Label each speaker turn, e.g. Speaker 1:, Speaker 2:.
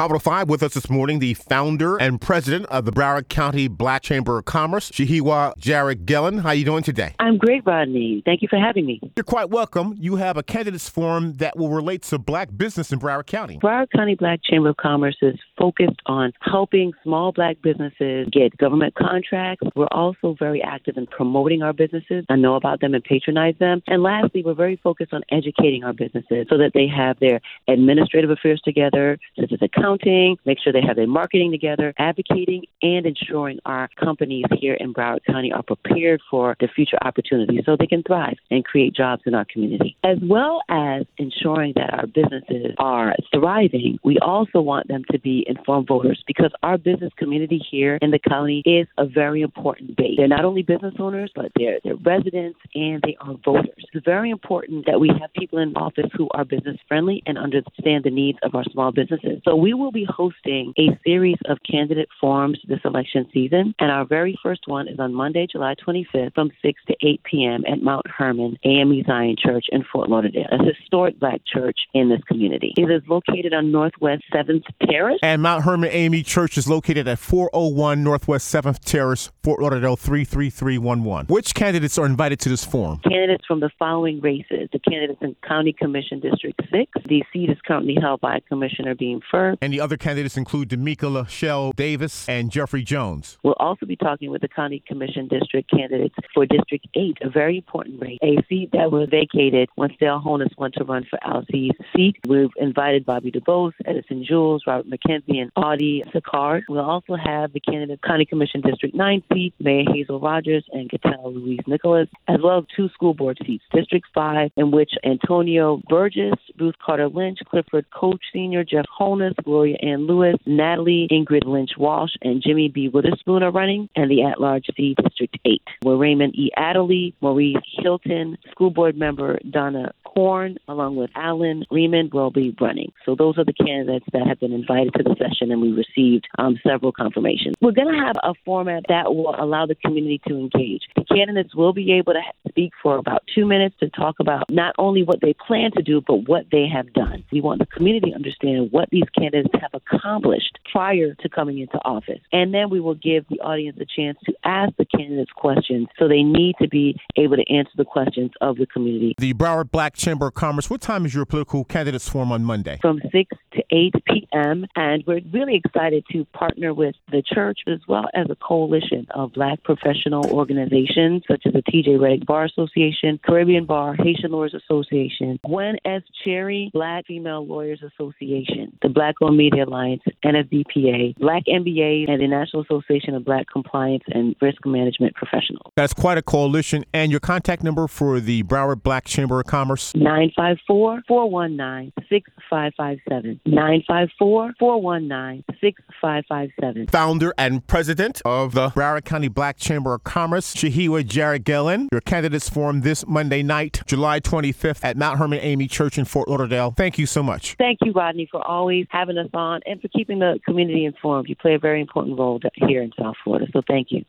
Speaker 1: Out 5 with us this morning, the founder and president of the Broward County Black Chamber of Commerce, Shawheewa Jarret-Gelin. How are you doing today?
Speaker 2: I'm great, Rodney. Thank you for having me.
Speaker 1: You're quite welcome. You have a candidates forum that will relate to black business in Broward County.
Speaker 2: Broward County Black Chamber of Commerce is focused on helping small black businesses get government contracts. We're also very active in promoting our businesses and know about them and patronize them. And lastly, we're very focused on educating our businesses so that they have their administrative affairs together, such as accounting accounting, make sure they have their marketing together, advocating, and ensuring our companies here in Broward County are prepared for the future opportunities so they can thrive and create jobs in our community. As well as ensuring that our businesses are thriving, we also want them to be informed voters because our business community here in the county is a very important base. They're not only business owners, but they're, they're residents and they are voters. It's very important that we have people in office who are business friendly and understand the needs of our small businesses. So we will be hosting a series of candidate forums this election season, and our very first one is on Monday, July 25th from 6 to 8 p.m. at Mount Hermon AME Zion Church in Fort Lauderdale, a historic black church in this community. It is located on Northwest 7th Terrace.
Speaker 1: And Mount Hermon AME Church is located at 401 Northwest 7th Terrace, Fort Lauderdale 33311. Which candidates are invited to this forum?
Speaker 2: Candidates from the following races the candidates in County Commission District 6. The seat is currently held by Commissioner Beam Furr.
Speaker 1: And the other candidates include D'Amica Lachelle Davis and Jeffrey Jones.
Speaker 2: We'll also be talking with the County Commission District candidates for District 8, a very important race, a seat that was vacated when Dale Holness went to run for Alcee's seat. We've invited Bobby DuBose, Edison Jules, Robert McKenzie, and Audie Sakar. We'll also have the candidate County Commission District 9 seat, Mayor Hazel Rogers and Cattell Louise Nicholas, as well as two school board seats, District 5, in which Antonio Burgess, Ruth Carter Lynch, Clifford Coach Sr., Jeff Holness, Gloria Ann Lewis, Natalie Ingrid Lynch Walsh, and Jimmy B. Witherspoon are running, and the at large seat, District 8, where Raymond E. Adderley, Maurice Hilton, school board member Donna Korn, along with Alan Riemann, will be running. So those are the candidates that have been invited to the session, and we received um, several confirmations. We're going to have a format that will allow the community to engage. The candidates will be able to speak for about two minutes to talk about not only what they plan to do, but what they have done. We want the community to understand what these candidates have accomplished prior to coming into office. And then we will give the audience a chance to ask the candidates questions. So they need to be able to answer the questions of the community.
Speaker 1: The Broward Black Chamber of Commerce, what time is your political candidates forum on Monday?
Speaker 2: From 6 to 8 p.m. And we're really excited to partner with the church as well as a coalition of black professional organizations such as the TJ Reddick Bar Association, Caribbean Bar, Haitian Lawyers Association, Gwen S. Cherry Black Female Lawyers Association, the Black Owned Media Alliance, NFBPA, Black MBA, and the National Association of Black Compliance and Risk Management Professionals.
Speaker 1: That's quite a coalition. And your contact number for the Broward Black Chamber of Commerce?
Speaker 2: 954 419 6557. 954 419 6557.
Speaker 1: Founder and president of the Broward County Black Chamber of Commerce, Shawheewa Jarret-Gelin. Your candidates forum this Monday night, July 25th at Mount Hermon AME Church in Fort Lauderdale. Thank you so much.
Speaker 2: Thank you, Rodney, for always having us on and for keeping the community informed. You play a very important role here in South Florida, so thank you.